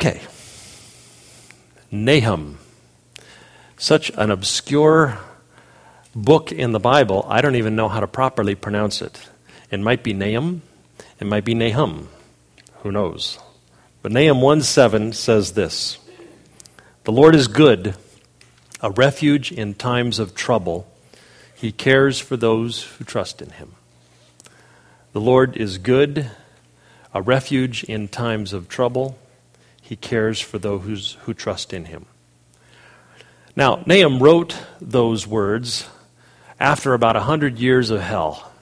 Okay. Nahum. Such an obscure book in the Bible, I don't even know how to properly pronounce it. It might be Nahum, it might be Nahum. Who knows? But Nahum 1 7 says this The Lord is good, a refuge in times of trouble. He cares for those who trust in him. The Lord is good, a refuge in times of trouble. He cares for those who trust in him. Now, Nahum wrote those words after about a hundred years of hell.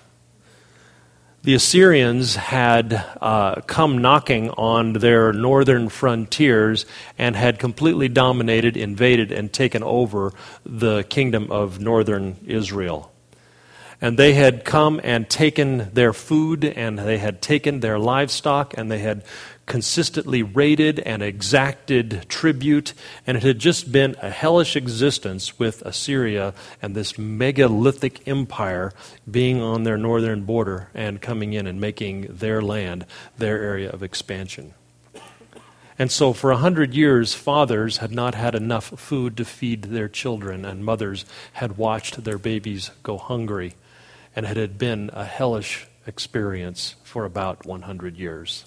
The Assyrians had uh, come knocking on their northern frontiers and had completely dominated, invaded, and taken over the kingdom of northern Israel. And they had come and taken their food, and they had taken their livestock, and they had consistently raided and exacted tribute, and it had just been a hellish existence with Assyria and this megalithic empire being on their northern border and coming in and making their land their area of expansion. And so, for a hundred years, fathers had not had enough food to feed their children, and mothers had watched their babies go hungry, and it had been a hellish experience for about 100 years.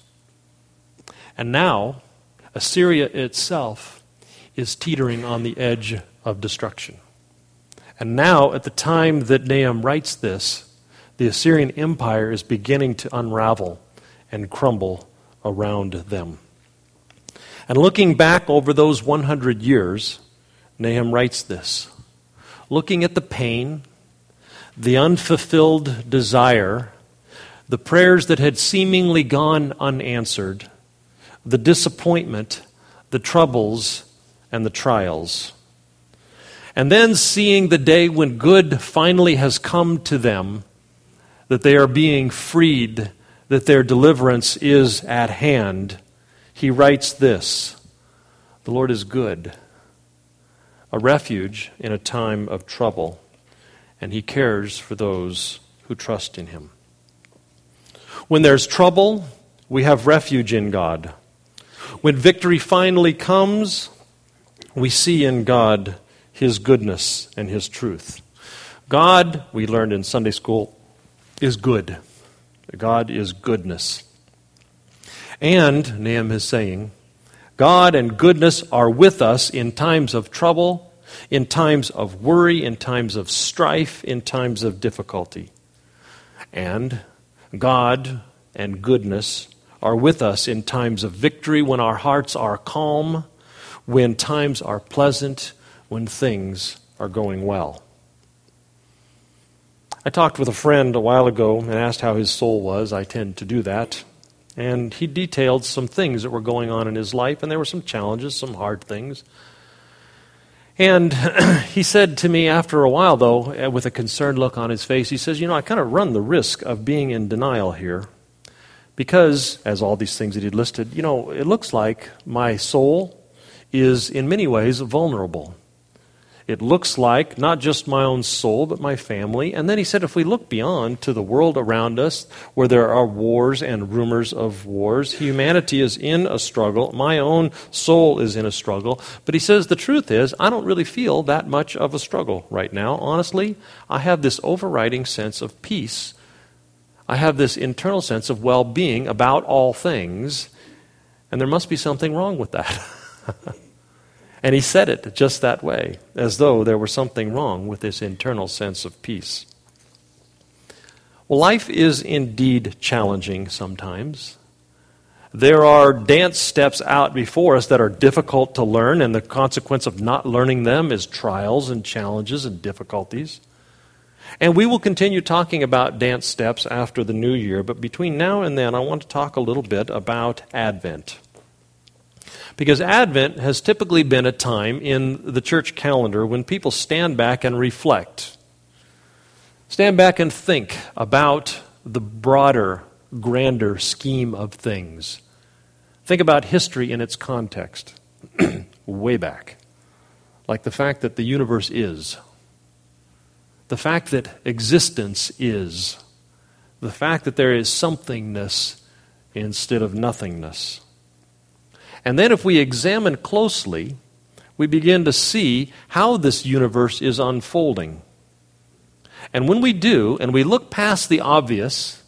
And now, Assyria itself is teetering on the edge of destruction. And now, at the time that Nahum writes this, the Assyrian Empire is beginning to unravel and crumble around them. And looking back over those 100 years, Nahum writes this looking at the pain, the unfulfilled desire, the prayers that had seemingly gone unanswered, the disappointment, the troubles, and the trials. And then seeing the day when good finally has come to them, that they are being freed, that their deliverance is at hand, he writes this The Lord is good, a refuge in a time of trouble, and he cares for those who trust in him. When there's trouble, we have refuge in God. When victory finally comes, we see in God His goodness and His truth. God, we learned in Sunday school, is good. God is goodness. And, Nahum is saying, God and goodness are with us in times of trouble, in times of worry, in times of strife, in times of difficulty. And God and goodness are with us in times of victory, when our hearts are calm, when times are pleasant, when things are going well. I talked with a friend a while ago and asked how his soul was. I tend to do that. And he detailed some things that were going on in his life, and there were some challenges, some hard things. And he said to me after a while, though, eh, with a concerned look on his face, he says, You know, I kind of run the risk of being in denial here. Because, as all these things that he'd listed, you know, it looks like my soul is in many ways vulnerable. It looks like not just my own soul, but my family. And then he said, if we look beyond to the world around us, where there are wars and rumors of wars, humanity is in a struggle. My own soul is in a struggle. But he says, the truth is, I don't really feel that much of a struggle right now. Honestly, I have this overriding sense of peace I have this internal sense of well being about all things, and there must be something wrong with that. and he said it just that way, as though there were something wrong with this internal sense of peace. Well, life is indeed challenging sometimes. There are dance steps out before us that are difficult to learn, and the consequence of not learning them is trials and challenges and difficulties. And we will continue talking about dance steps after the new year, but between now and then, I want to talk a little bit about Advent. Because Advent has typically been a time in the church calendar when people stand back and reflect. Stand back and think about the broader, grander scheme of things. Think about history in its context, way back. Like the fact that the universe is, the fact that existence is, the fact that there is somethingness instead of nothingness. And then, if we examine closely, we begin to see how this universe is unfolding. And when we do, and we look past the obvious,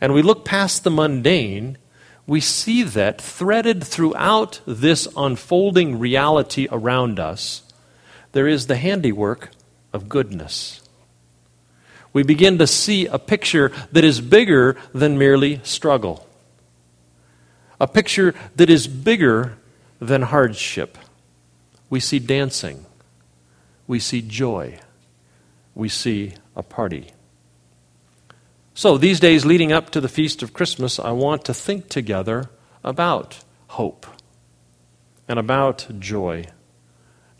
and we look past the mundane, we see that threaded throughout this unfolding reality around us, there is the handiwork of goodness. We begin to see a picture that is bigger than merely struggle, a picture that is bigger than hardship. We see dancing, we see joy, we see a party. So, these days leading up to the feast of Christmas, I want to think together about hope and about joy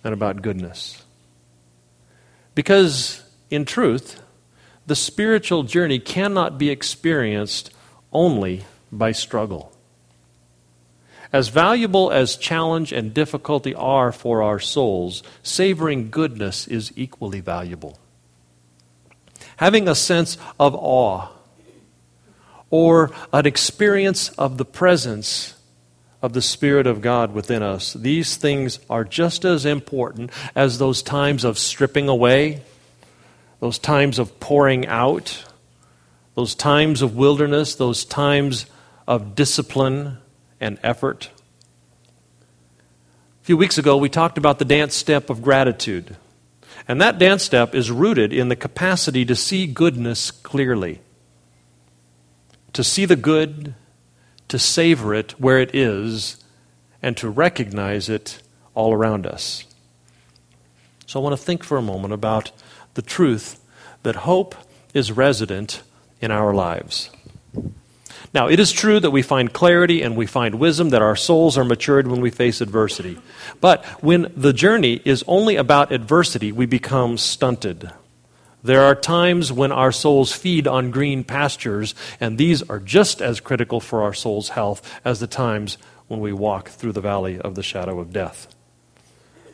and about goodness. Because, in truth, the spiritual journey cannot be experienced only by struggle. As valuable as challenge and difficulty are for our souls, savoring goodness is equally valuable having a sense of awe or an experience of the presence of the Spirit of God within us. These things are just as important as those times of stripping away, those times of pouring out, those times of wilderness, those times of discipline and effort. A few weeks ago, we talked about the dance step of gratitude. And that dance step is rooted in the capacity to see goodness clearly, to see the good, to savor it where it is, and to recognize it all around us. So I want to think for a moment about the truth that hope is resident in our lives. Now, it is true that we find clarity and we find wisdom, that our souls are matured when we face adversity. But when the journey is only about adversity, we become stunted. There are times when our souls feed on green pastures, and these are just as critical for our soul's health as the times when we walk through the valley of the shadow of death.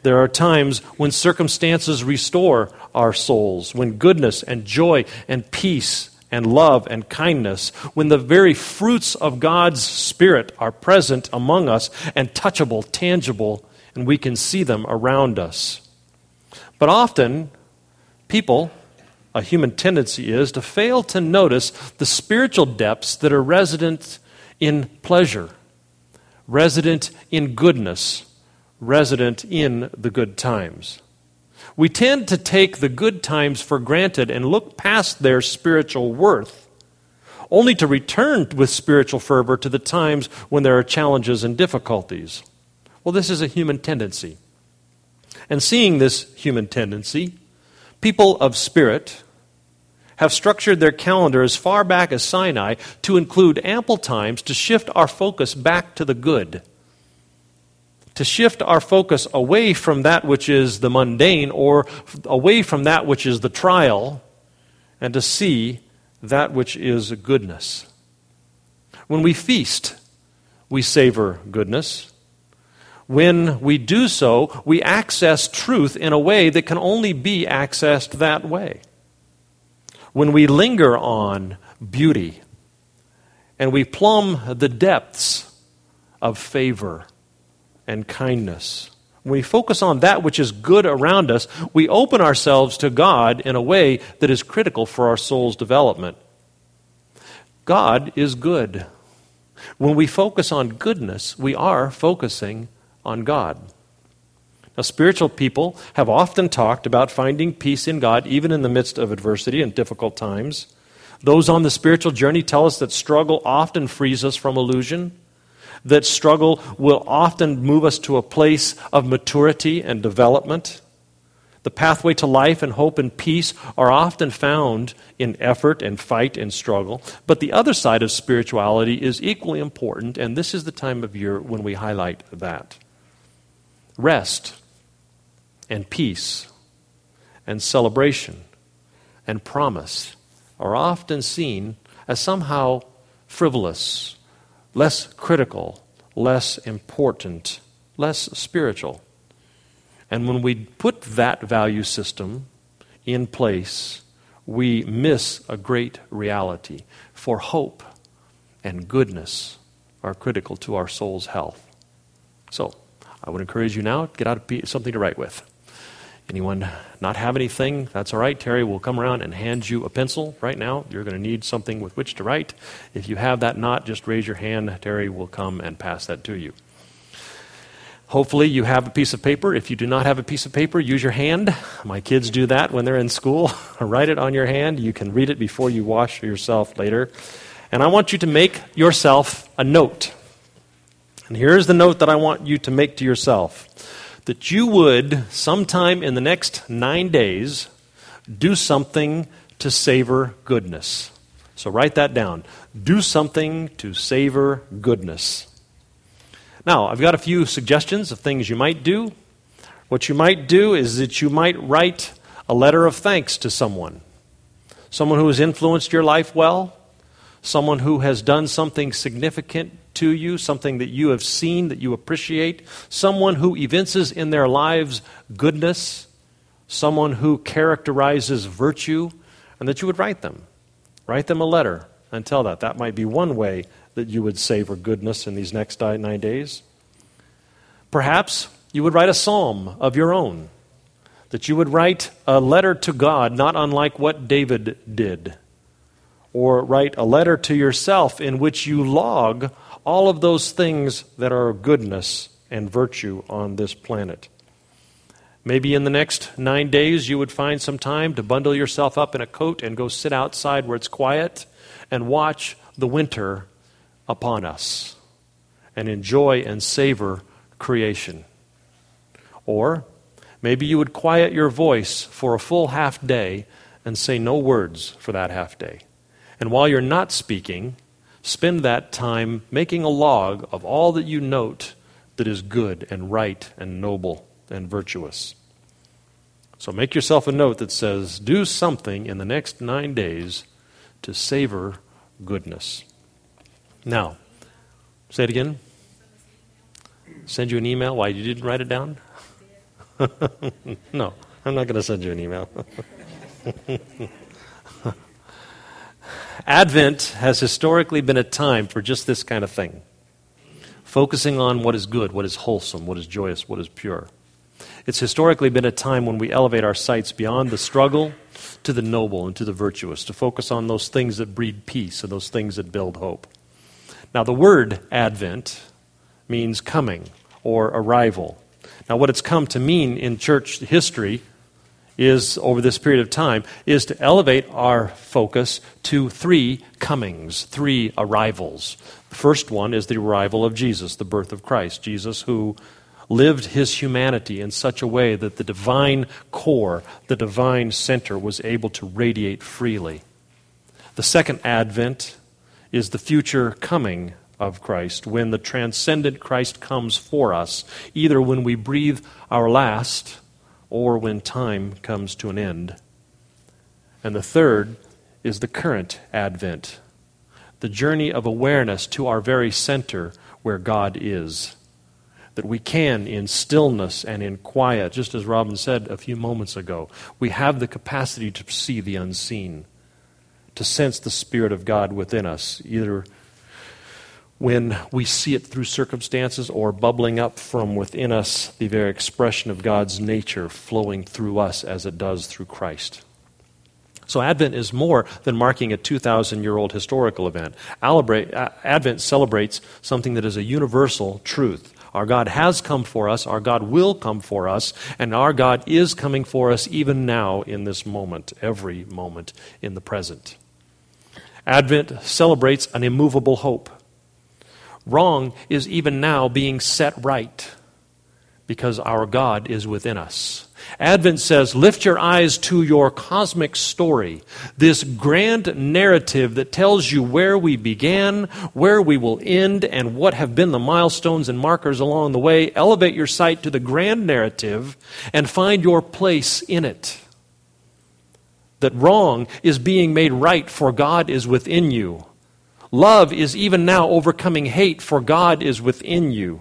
There are times when circumstances restore our souls, when goodness and joy and peace and love and kindness, when the very fruits of God's Spirit are present among us and touchable, tangible, and we can see them around us. But often, people, a human tendency is to fail to notice the spiritual depths that are resident in pleasure, resident in goodness, resident in the good times. We tend to take the good times for granted and look past their spiritual worth, only to return with spiritual fervor to the times when there are challenges and difficulties. Well, this is a human tendency. And seeing this human tendency, people of spirit have structured their calendar as far back as Sinai to include ample times to shift our focus back to the good to shift our focus away from that which is the mundane or away from that which is the trial and to see that which is goodness. When we feast, we savor goodness. When we do so, we access truth in a way that can only be accessed that way. When we linger on beauty and we plumb the depths of favor and kindness. When we focus on that which is good around us, we open ourselves to God in a way that is critical for our soul's development. God is good. When we focus on goodness, we are focusing on God. Now, spiritual people have often talked about finding peace in God even in the midst of adversity and difficult times. Those on the spiritual journey tell us that struggle often frees us from illusion that struggle will often move us to a place of maturity and development. The pathway to life and hope and peace are often found in effort and fight and struggle. But the other side of spirituality is equally important, and this is the time of year when we highlight that. Rest and peace and celebration and promise are often seen as somehow frivolous less critical, less important, less spiritual. And when we put that value system in place, we miss a great reality. For hope and goodness are critical to our soul's health. So, I would encourage you now, to get out of something to write with. Anyone not have anything? That's all right. Terry will come around and hand you a pencil right now. You're going to need something with which to write. If you have that not, just raise your hand. Terry will come and pass that to you. Hopefully, you have a piece of paper. If you do not have a piece of paper, use your hand. My kids do that when they're in school. Write it on your hand. You can read it before you wash yourself later. And I want you to make yourself a note. And here's the note that I want you to make to yourself that you would, sometime in the next nine days, do something to savor goodness. So write that down. Do something to savor goodness. Now, I've got a few suggestions of things you might do. What you might do is that you might write a letter of thanks to someone. Someone who has influenced your life well, someone who has done something significant to you, something that you have seen that you appreciate, someone who evinces in their lives goodness, someone who characterizes virtue, and that you would write them. Write them a letter and tell that. That might be one way that you would savor goodness in these next nine days. Perhaps you would write a psalm of your own, that you would write a letter to God, not unlike what David did, or write a letter to yourself in which you log all of those things that are goodness and virtue on this planet. Maybe in the next nine days, you would find some time to bundle yourself up in a coat and go sit outside where it's quiet and watch the winter upon us and enjoy and savor creation. Or maybe you would quiet your voice for a full half day and say no words for that half day. And while you're not speaking, spend that time making a log of all that you note that is good and right and noble and virtuous. So make yourself a note that says, do something in the next nine days to savor goodness. Now, say it again. Send you an email. Why, you didn't write it down? no, I'm not going to send you an email. Advent has historically been a time for just this kind of thing focusing on what is good, what is wholesome, what is joyous, what is pure. It's historically been a time when we elevate our sights beyond the struggle to the noble and to the virtuous, to focus on those things that breed peace and those things that build hope. Now, the word Advent means coming or arrival. Now, what it's come to mean in church history is, over this period of time, is to elevate our focus to three comings, three arrivals. The first one is the arrival of Jesus, the birth of Christ. Jesus, who lived his humanity in such a way that the divine core, the divine center, was able to radiate freely. The second advent is the future coming of Christ, when the transcendent Christ comes for us, either when we breathe our last or when time comes to an end. And the third is the current advent, the journey of awareness to our very center where God is. That we can, in stillness and in quiet, just as Robin said a few moments ago, we have the capacity to see the unseen to sense the Spirit of God within us, either when we see it through circumstances or bubbling up from within us, the very expression of God's nature flowing through us as it does through Christ. So, Advent is more than marking a 2,000 year old historical event. Advent celebrates something that is a universal truth. Our God has come for us, our God will come for us, and our God is coming for us even now in this moment, every moment in the present. Advent celebrates an immovable hope. Wrong is even now being set right because our God is within us. Advent says, lift your eyes to your cosmic story, this grand narrative that tells you where we began, where we will end, and what have been the milestones and markers along the way. Elevate your sight to the grand narrative and find your place in it that wrong is being made right, for God is within you. Love is even now overcoming hate, for God is within you.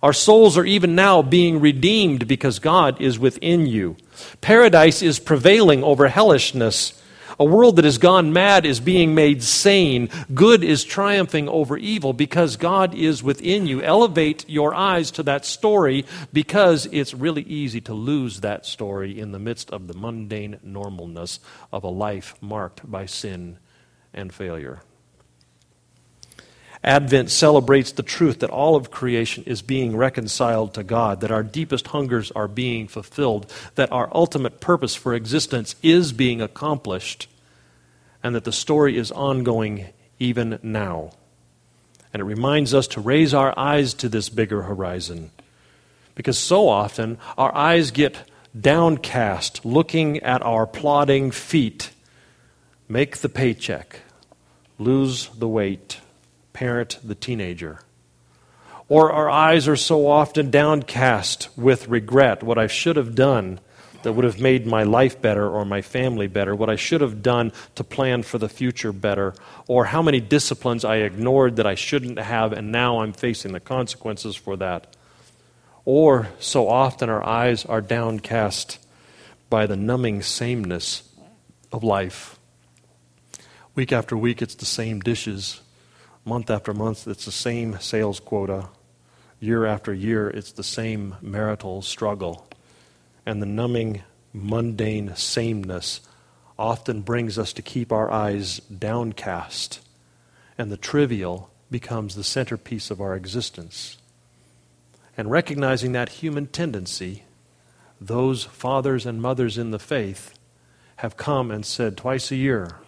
Our souls are even now being redeemed because God is within you. Paradise is prevailing over hellishness. A world that has gone mad is being made sane. Good is triumphing over evil because God is within you. Elevate your eyes to that story because it's really easy to lose that story in the midst of the mundane normalness of a life marked by sin and failure. Advent celebrates the truth that all of creation is being reconciled to God, that our deepest hungers are being fulfilled, that our ultimate purpose for existence is being accomplished, and that the story is ongoing even now. And it reminds us to raise our eyes to this bigger horizon. Because so often our eyes get downcast looking at our plodding feet, make the paycheck, lose the weight parent the teenager. Or our eyes are so often downcast with regret, what I should have done that would have made my life better or my family better, what I should have done to plan for the future better, or how many disciplines I ignored that I shouldn't have, and now I'm facing the consequences for that. Or so often our eyes are downcast by the numbing sameness of life. Week after week, it's the same dishes month after month, it's the same sales quota. Year after year, it's the same marital struggle. And the numbing, mundane sameness often brings us to keep our eyes downcast, and the trivial becomes the centerpiece of our existence. And recognizing that human tendency, those fathers and mothers in the faith have come and said twice a year,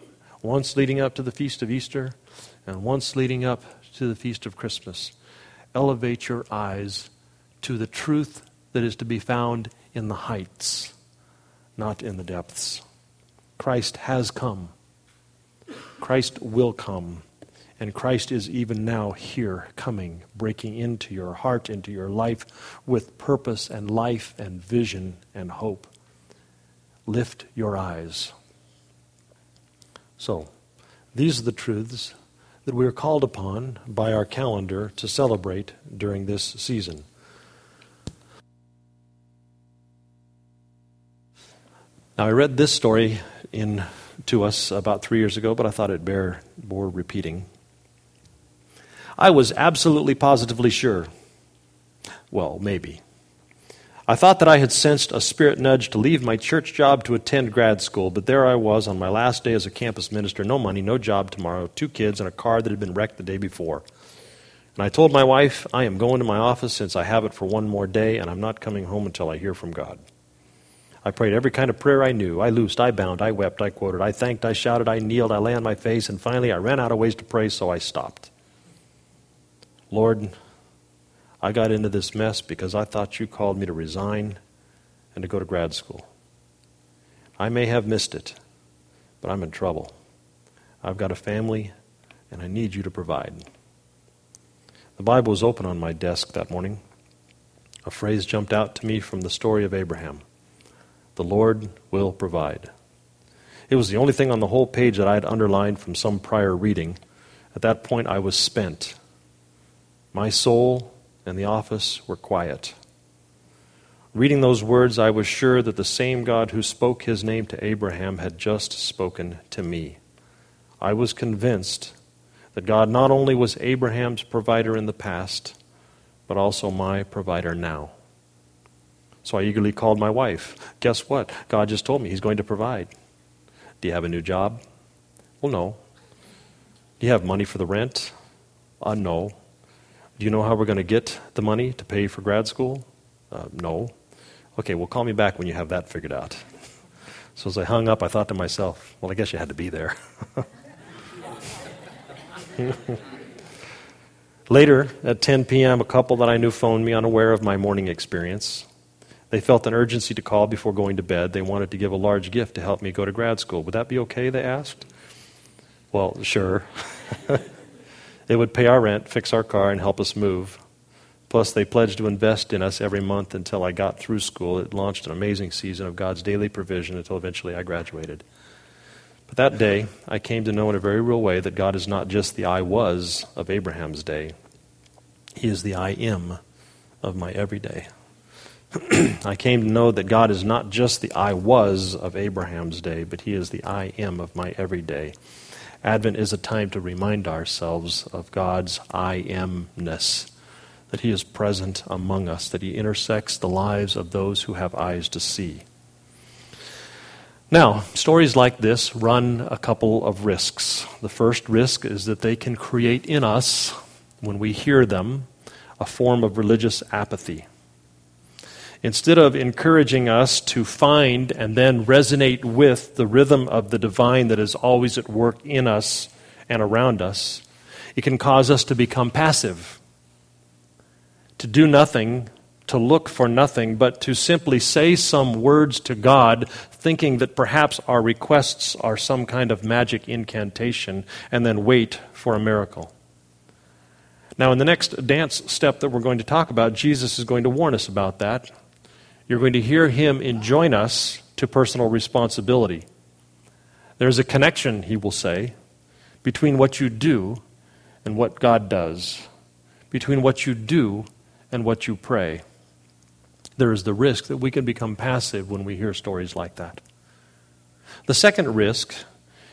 once leading up to the feast of Easter, and once leading up to the feast of Christmas, elevate your eyes to the truth that is to be found in the heights, not in the depths. Christ has come. Christ will come. And Christ is even now here, coming, breaking into your heart, into your life with purpose and life and vision and hope. Lift your eyes. So, these are the truths that we are called upon by our calendar to celebrate during this season. Now, I read this story in to us about three years ago, but I thought it bear bore repeating. I was absolutely positively sure. Well, maybe. I thought that I had sensed a spirit nudge to leave my church job to attend grad school, but there I was on my last day as a campus minister no money, no job tomorrow, two kids, and a car that had been wrecked the day before. And I told my wife, I am going to my office since I have it for one more day, and I'm not coming home until I hear from God. I prayed every kind of prayer I knew. I loosed, I bound, I wept, I quoted, I thanked, I shouted, I kneeled, I lay on my face, and finally I ran out of ways to pray, so I stopped. Lord, I got into this mess because I thought you called me to resign and to go to grad school. I may have missed it, but I'm in trouble. I've got a family, and I need you to provide. The Bible was open on my desk that morning. A phrase jumped out to me from the story of Abraham The Lord will provide. It was the only thing on the whole page that I had underlined from some prior reading. At that point, I was spent. My soul and the office were quiet. Reading those words, I was sure that the same God who spoke his name to Abraham had just spoken to me. I was convinced that God not only was Abraham's provider in the past, but also my provider now. So I eagerly called my wife. Guess what? God just told me He's going to provide. Do you have a new job? Well, no. Do you have money for the rent? Uh, no. Do you know how we're going to get the money to pay for grad school? Uh, no. Okay, well, call me back when you have that figured out. So as I hung up, I thought to myself, well, I guess you had to be there. Later, at 10 p.m., a couple that I knew phoned me unaware of my morning experience. They felt an urgency to call before going to bed. They wanted to give a large gift to help me go to grad school. Would that be okay? They asked. Well, sure. They would pay our rent, fix our car, and help us move. Plus, they pledged to invest in us every month until I got through school. It launched an amazing season of God's daily provision until eventually I graduated. But that day, I came to know in a very real way that God is not just the I was of Abraham's day, He is the I am of my everyday. I came to know that God is not just the I was of Abraham's day, but He is the I am of my everyday. Advent is a time to remind ourselves of God's I amness, that He is present among us, that He intersects the lives of those who have eyes to see. Now, stories like this run a couple of risks. The first risk is that they can create in us, when we hear them, a form of religious apathy. Instead of encouraging us to find and then resonate with the rhythm of the divine that is always at work in us and around us, it can cause us to become passive, to do nothing, to look for nothing, but to simply say some words to God, thinking that perhaps our requests are some kind of magic incantation, and then wait for a miracle. Now, in the next dance step that we're going to talk about, Jesus is going to warn us about that. You're going to hear him enjoin us to personal responsibility. There's a connection, he will say, between what you do and what God does, between what you do and what you pray. There is the risk that we can become passive when we hear stories like that. The second risk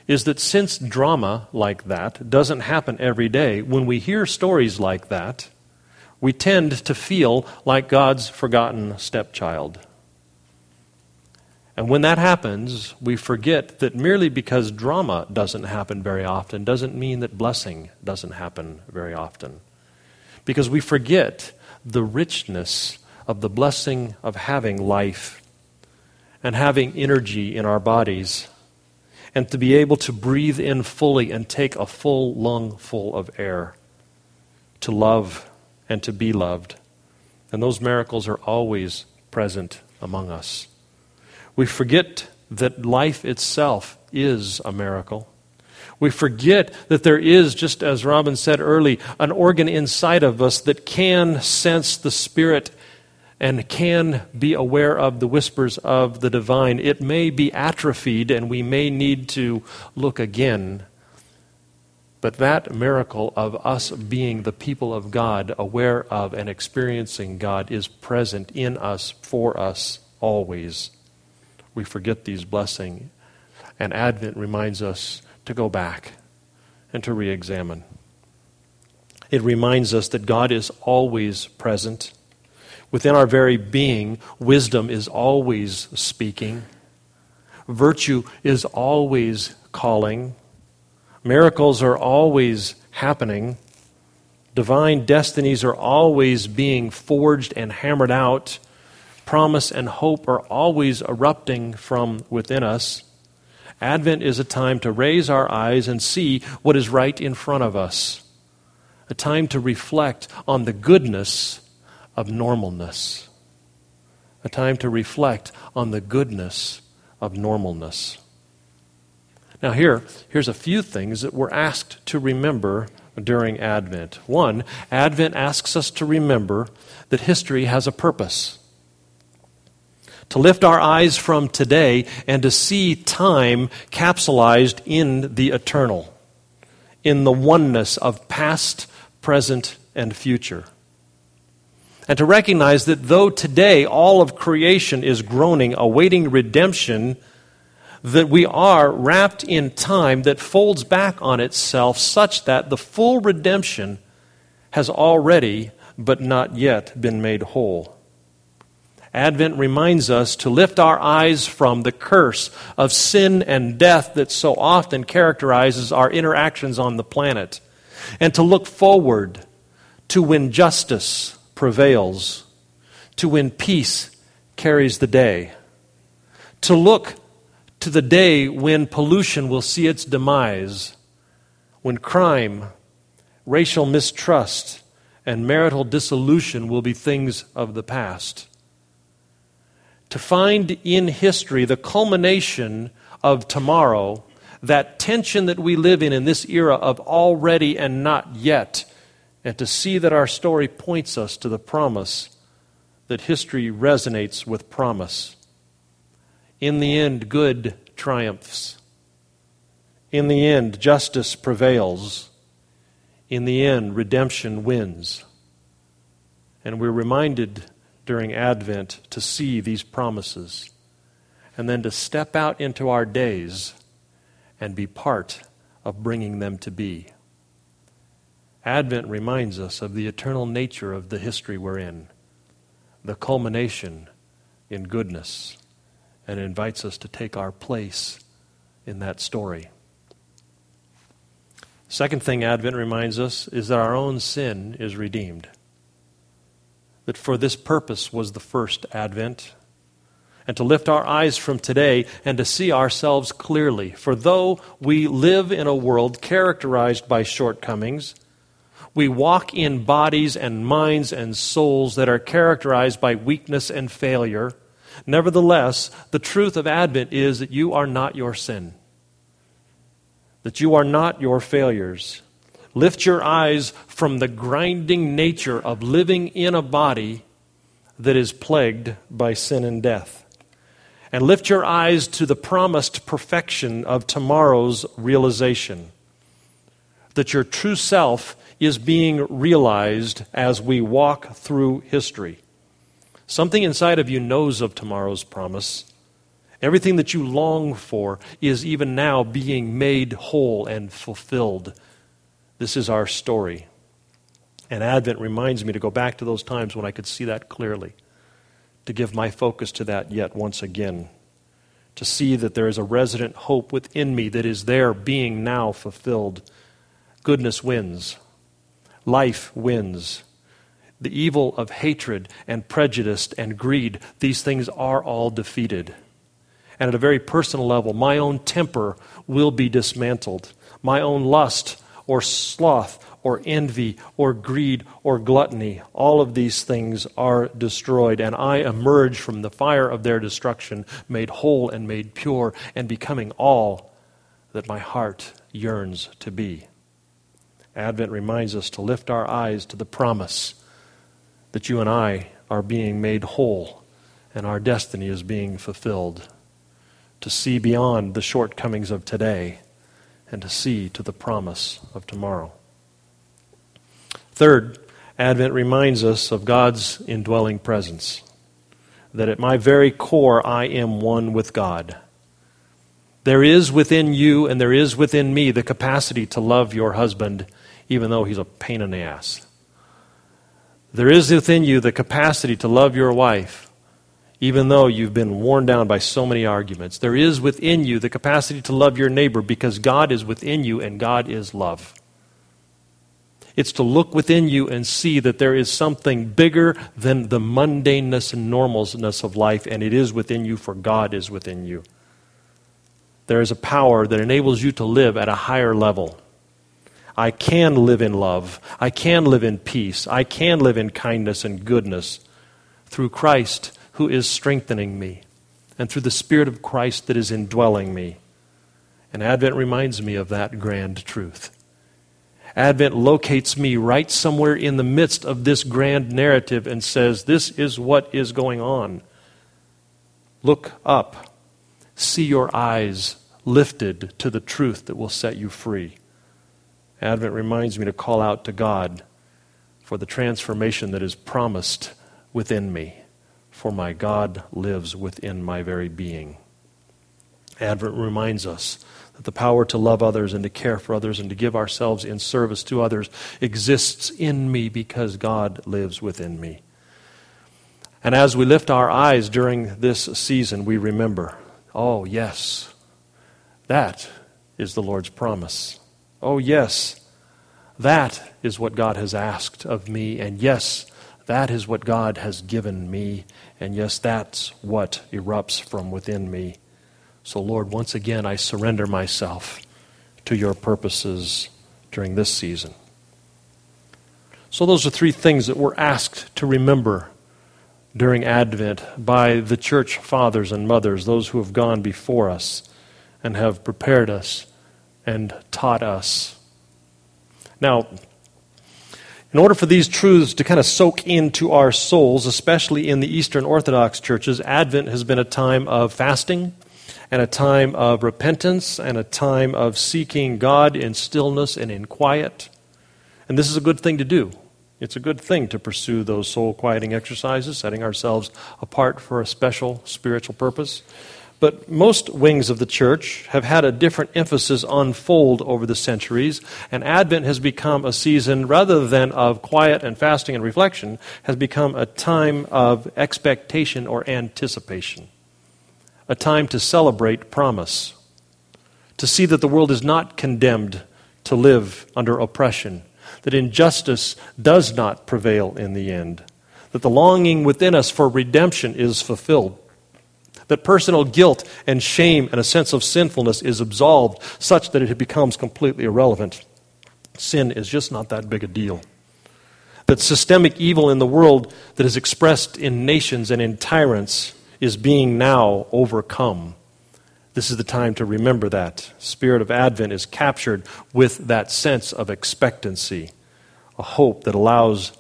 is that since drama like that doesn't happen every day, when we hear stories like that, we tend to feel like God's forgotten stepchild. And when that happens, we forget that merely because drama doesn't happen very often doesn't mean that blessing doesn't happen very often. Because we forget the richness of the blessing of having life and having energy in our bodies and to be able to breathe in fully and take a full lung full of air, to love and to be loved. And those miracles are always present among us. We forget that life itself is a miracle. We forget that there is, just as Robin said early, an organ inside of us that can sense the Spirit and can be aware of the whispers of the divine. It may be atrophied, and we may need to look again but that miracle of us being the people of God, aware of and experiencing God, is present in us, for us, always. We forget these blessings. And Advent reminds us to go back and to re examine. It reminds us that God is always present. Within our very being, wisdom is always speaking, virtue is always calling. Miracles are always happening. Divine destinies are always being forged and hammered out. Promise and hope are always erupting from within us. Advent is a time to raise our eyes and see what is right in front of us, a time to reflect on the goodness of normalness, a time to reflect on the goodness of normalness. Now, here, here's a few things that we're asked to remember during Advent. One, Advent asks us to remember that history has a purpose. To lift our eyes from today and to see time capsulized in the eternal, in the oneness of past, present, and future. And to recognize that though today all of creation is groaning, awaiting redemption, that we are wrapped in time that folds back on itself such that the full redemption has already, but not yet, been made whole. Advent reminds us to lift our eyes from the curse of sin and death that so often characterizes our interactions on the planet and to look forward to when justice prevails, to when peace carries the day, to look to the day when pollution will see its demise, when crime, racial mistrust, and marital dissolution will be things of the past. To find in history the culmination of tomorrow, that tension that we live in in this era of already and not yet, and to see that our story points us to the promise that history resonates with promise. In the end, good triumphs. In the end, justice prevails. In the end, redemption wins. And we're reminded during Advent to see these promises and then to step out into our days and be part of bringing them to be. Advent reminds us of the eternal nature of the history we're in, the culmination in goodness, and invites us to take our place in that story. Second thing Advent reminds us is that our own sin is redeemed. That for this purpose was the first Advent, and to lift our eyes from today and to see ourselves clearly. For though we live in a world characterized by shortcomings, we walk in bodies and minds and souls that are characterized by weakness and failure. Nevertheless, the truth of Advent is that you are not your sin, that you are not your failures. Lift your eyes from the grinding nature of living in a body that is plagued by sin and death and lift your eyes to the promised perfection of tomorrow's realization. That your true self is being realized as we walk through history. Something inside of you knows of tomorrow's promise. Everything that you long for is even now being made whole and fulfilled. This is our story. And Advent reminds me to go back to those times when I could see that clearly to give my focus to that yet once again. To see that there is a resident hope within me that is there being now fulfilled. Goodness wins, life wins. The evil of hatred and prejudice and greed, these things are all defeated. And at a very personal level, my own temper will be dismantled. My own lust or sloth or envy or greed or gluttony. All of these things are destroyed, and I emerge from the fire of their destruction, made whole and made pure, and becoming all that my heart yearns to be. Advent reminds us to lift our eyes to the promise that you and I are being made whole and our destiny is being fulfilled. To see beyond the shortcomings of today and to see to the promise of tomorrow. Third, Advent reminds us of God's indwelling presence. That at my very core, I am one with God. There is within you and there is within me the capacity to love your husband, even though he's a pain in the ass. There is within you the capacity to love your wife, even though you've been worn down by so many arguments. There is within you the capacity to love your neighbor because God is within you and God is love. It's to look within you and see that there is something bigger than the mundaneness and normalness of life, and it is within you, for God is within you. There is a power that enables you to live at a higher level. I can live in love. I can live in peace. I can live in kindness and goodness through Christ who is strengthening me and through the Spirit of Christ that is indwelling me. And Advent reminds me of that grand truth. Advent locates me right somewhere in the midst of this grand narrative and says, This is what is going on. Look up. See your eyes lifted to the truth that will set you free. Advent reminds me to call out to God for the transformation that is promised within me, for my God lives within my very being. Advent reminds us that the power to love others and to care for others and to give ourselves in service to others exists in me because God lives within me. And as we lift our eyes during this season, we remember, oh, yes, that is the Lord's promise. Oh, yes, that is what God has asked of me. And yes, that is what God has given me. And yes, that's what erupts from within me. So, Lord, once again, I surrender myself to your purposes during this season. So, those are three things that we're asked to remember during Advent by the church fathers and mothers, those who have gone before us and have prepared us and taught us. Now, in order for these truths to kind of soak into our souls, especially in the Eastern Orthodox churches, Advent has been a time of fasting and a time of repentance and a time of seeking God in stillness and in quiet. And this is a good thing to do. It's a good thing to pursue those soul quieting exercises, setting ourselves apart for a special spiritual purpose. But most wings of the church have had a different emphasis unfold over the centuries, and Advent has become a season, rather than of quiet and fasting and reflection, has become a time of expectation or anticipation, a time to celebrate promise, to see that the world is not condemned to live under oppression, that injustice does not prevail in the end, that the longing within us for redemption is fulfilled that personal guilt and shame and a sense of sinfulness is absolved such that it becomes completely irrelevant. Sin is just not that big a deal. That systemic evil in the world that is expressed in nations and in tyrants is being now overcome. This is the time to remember that. Spirit of Advent is captured with that sense of expectancy, a hope that allows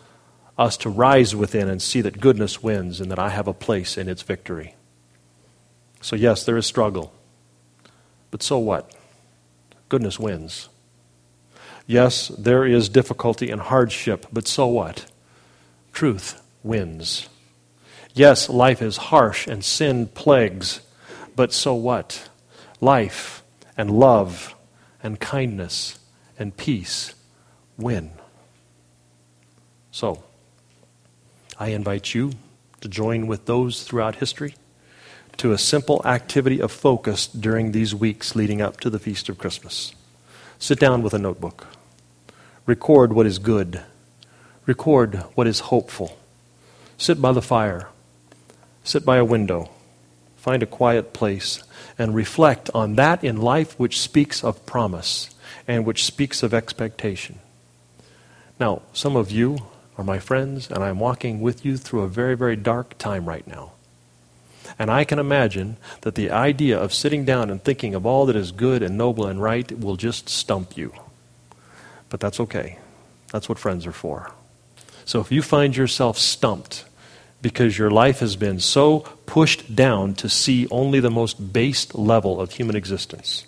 us to rise within and see that goodness wins and that I have a place in its victory. So, yes, there is struggle. But so what? Goodness wins. Yes, there is difficulty and hardship, but so what? Truth wins. Yes, life is harsh and sin plagues, but so what? Life and love and kindness and peace win. So, I invite you to join with those throughout history to a simple activity of focus during these weeks leading up to the Feast of Christmas. Sit down with a notebook. Record what is good. Record what is hopeful. Sit by the fire. Sit by a window. Find a quiet place and reflect on that in life which speaks of promise and which speaks of expectation. Now, some of you are my friends, and I'm walking with you through a very, very dark time right now. And I can imagine that the idea of sitting down and thinking of all that is good and noble and right will just stump you. But that's okay. That's what friends are for. So if you find yourself stumped because your life has been so pushed down to see only the most base level of human existence,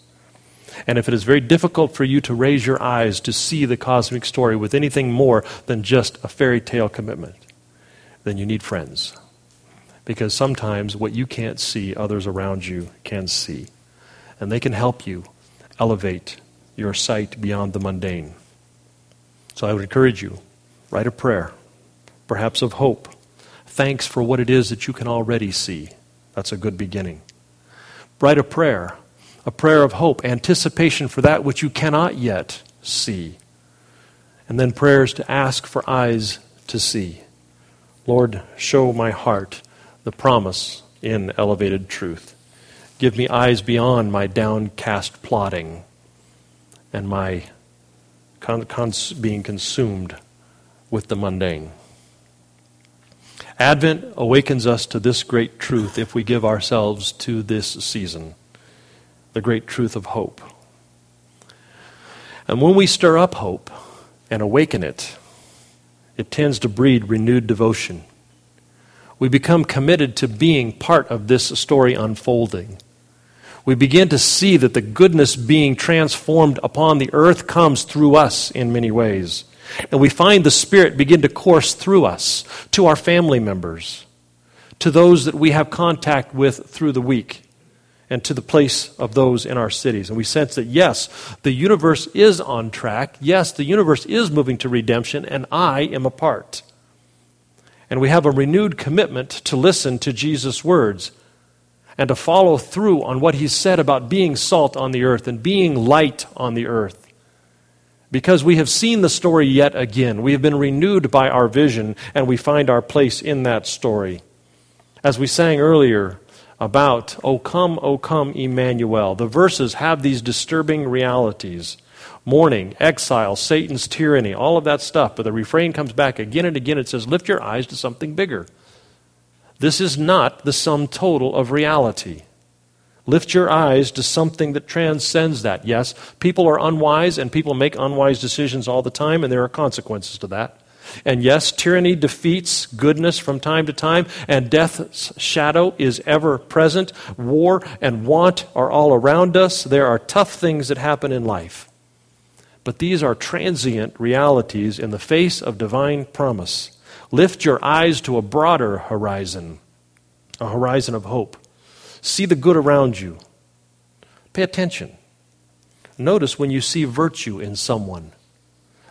and if it is very difficult for you to raise your eyes to see the cosmic story with anything more than just a fairy tale commitment, then you need friends because sometimes what you can't see, others around you can see. And they can help you elevate your sight beyond the mundane. So I would encourage you write a prayer, perhaps of hope, thanks for what it is that you can already see. That's a good beginning. Write a prayer, a prayer of hope, anticipation for that which you cannot yet see. And then prayers to ask for eyes to see. Lord, show my heart the promise in elevated truth. Give me eyes beyond my downcast plotting and my con- cons- being consumed with the mundane. Advent awakens us to this great truth if we give ourselves to this season the great truth of hope. And when we stir up hope and awaken it, it tends to breed renewed devotion we become committed to being part of this story unfolding. We begin to see that the goodness being transformed upon the earth comes through us in many ways. And we find the Spirit begin to course through us to our family members, to those that we have contact with through the week, and to the place of those in our cities. And we sense that, yes, the universe is on track. Yes, the universe is moving to redemption, and I am a part. And we have a renewed commitment to listen to Jesus' words and to follow through on what he said about being salt on the earth and being light on the earth. Because we have seen the story yet again. We have been renewed by our vision, and we find our place in that story. As we sang earlier about, O come, O come, Emmanuel, the verses have these disturbing realities mourning, exile, Satan's tyranny, all of that stuff. But the refrain comes back again and again. It says, Lift your eyes to something bigger. This is not the sum total of reality. Lift your eyes to something that transcends that. Yes, people are unwise and people make unwise decisions all the time, and there are consequences to that. And yes, tyranny defeats goodness from time to time, and death's shadow is ever present. War and want are all around us. There are tough things that happen in life. But these are transient realities in the face of divine promise. Lift your eyes to a broader horizon, a horizon of hope. See the good around you. Pay attention. Notice when you see virtue in someone.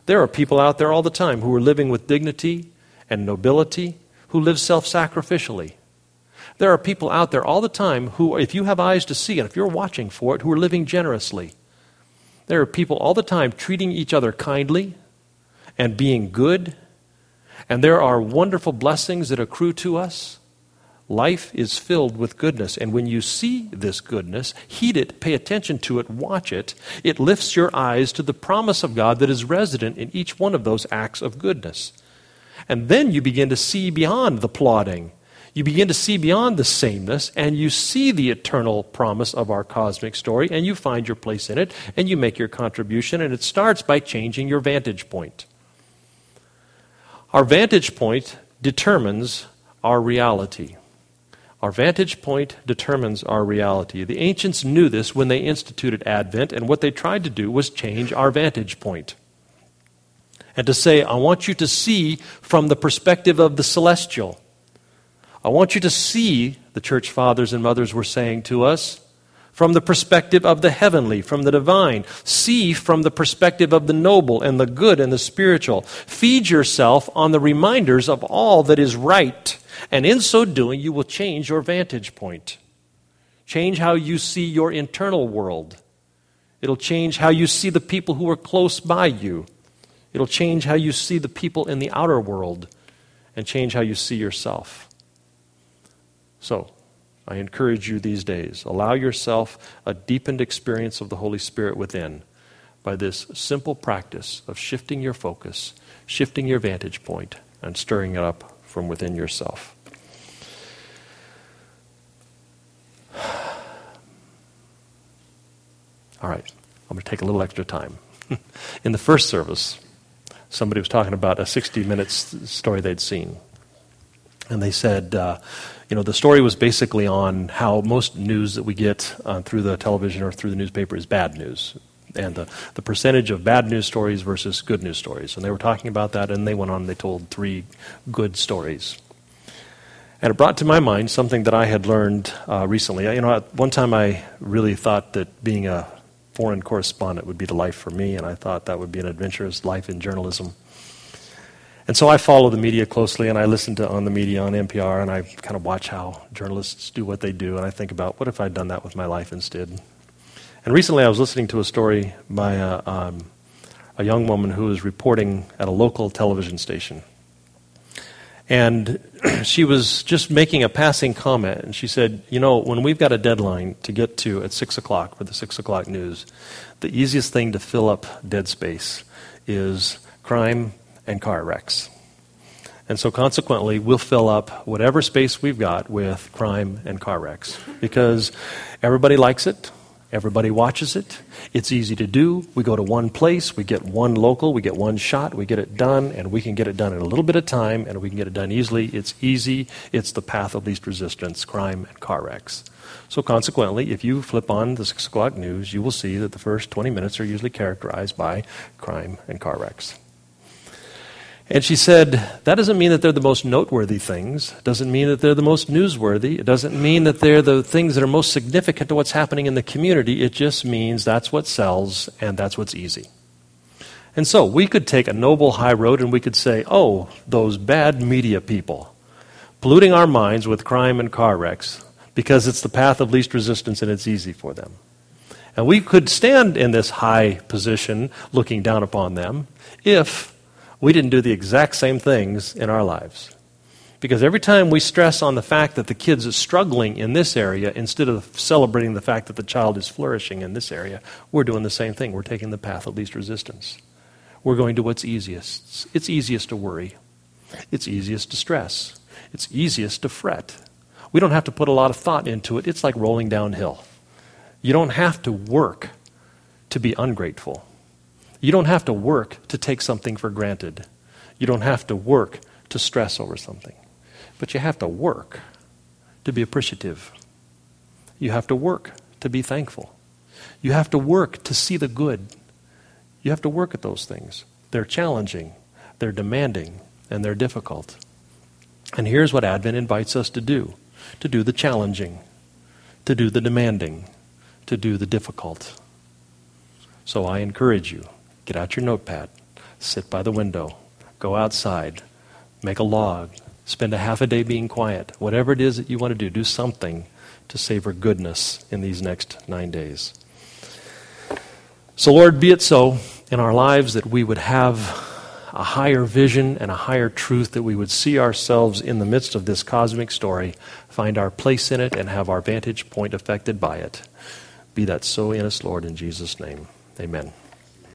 There are people out there all the time who are living with dignity and nobility, who live self sacrificially. There are people out there all the time who, if you have eyes to see and if you're watching for it, who are living generously. There are people all the time treating each other kindly and being good. And there are wonderful blessings that accrue to us. Life is filled with goodness. And when you see this goodness, heed it, pay attention to it, watch it. It lifts your eyes to the promise of God that is resident in each one of those acts of goodness. And then you begin to see beyond the plodding you begin to see beyond the sameness and you see the eternal promise of our cosmic story and you find your place in it and you make your contribution. And it starts by changing your vantage point. Our vantage point determines our reality. Our vantage point determines our reality. The ancients knew this when they instituted Advent, and what they tried to do was change our vantage point. And to say, I want you to see from the perspective of the celestial. I want you to see, the church fathers and mothers were saying to us, from the perspective of the heavenly, from the divine. See from the perspective of the noble and the good and the spiritual. Feed yourself on the reminders of all that is right, and in so doing, you will change your vantage point. Change how you see your internal world. It'll change how you see the people who are close by you. It'll change how you see the people in the outer world and change how you see yourself. So, I encourage you these days allow yourself a deepened experience of the Holy Spirit within by this simple practice of shifting your focus, shifting your vantage point, and stirring it up from within yourself. All right, I'm going to take a little extra time. In the first service, somebody was talking about a 60 minutes story they'd seen. And they said, uh, you know, the story was basically on how most news that we get uh, through the television or through the newspaper is bad news. And the, the percentage of bad news stories versus good news stories. And they were talking about that, and they went on and they told three good stories. And it brought to my mind something that I had learned uh, recently. You know, at one time I really thought that being a foreign correspondent would be the life for me, and I thought that would be an adventurous life in journalism. And so I follow the media closely and I listen to on the media on NPR and I kind of watch how journalists do what they do and I think about what if I'd done that with my life instead. And recently I was listening to a story by a, um, a young woman who was reporting at a local television station. And she was just making a passing comment and she said, You know, when we've got a deadline to get to at 6 o'clock for the 6 o'clock news, the easiest thing to fill up dead space is crime and car wrecks. And so, consequently, we'll fill up whatever space we've got with crime and car wrecks because everybody likes it, everybody watches it, it's easy to do. We go to one place, we get one local, we get one shot, we get it done, and we can get it done in a little bit of time, and we can get it done easily. It's easy, it's the path of least resistance crime and car wrecks. So, consequently, if you flip on the 6 o'clock news, you will see that the first 20 minutes are usually characterized by crime and car wrecks. And she said, that doesn't mean that they're the most noteworthy things. It doesn't mean that they're the most newsworthy. It doesn't mean that they're the things that are most significant to what's happening in the community. It just means that's what sells and that's what's easy. And so we could take a noble high road and we could say, oh, those bad media people, polluting our minds with crime and car wrecks because it's the path of least resistance and it's easy for them. And we could stand in this high position looking down upon them if we didn't do the exact same things in our lives. Because every time we stress on the fact that the kids are struggling in this area instead of celebrating the fact that the child is flourishing in this area, we're doing the same thing. We're taking the path of least resistance. We're going to what's easiest. It's easiest to worry, it's easiest to stress, it's easiest to fret. We don't have to put a lot of thought into it. It's like rolling downhill. You don't have to work to be ungrateful. You don't have to work to take something for granted. You don't have to work to stress over something. But you have to work to be appreciative. You have to work to be thankful. You have to work to see the good. You have to work at those things. They're challenging, they're demanding, and they're difficult. And here's what Advent invites us to do to do the challenging, to do the demanding, to do the difficult. So I encourage you get out your notepad, sit by the window, go outside, make a log, spend a half a day being quiet. Whatever it is that you want to do, do something to savor goodness in these next nine days. So, Lord, be it so in our lives that we would have a higher vision and a higher truth, that we would see ourselves in the midst of this cosmic story, find our place in it, and have our vantage point affected by it. Be that so in us, Lord, in Jesus' name. Amen.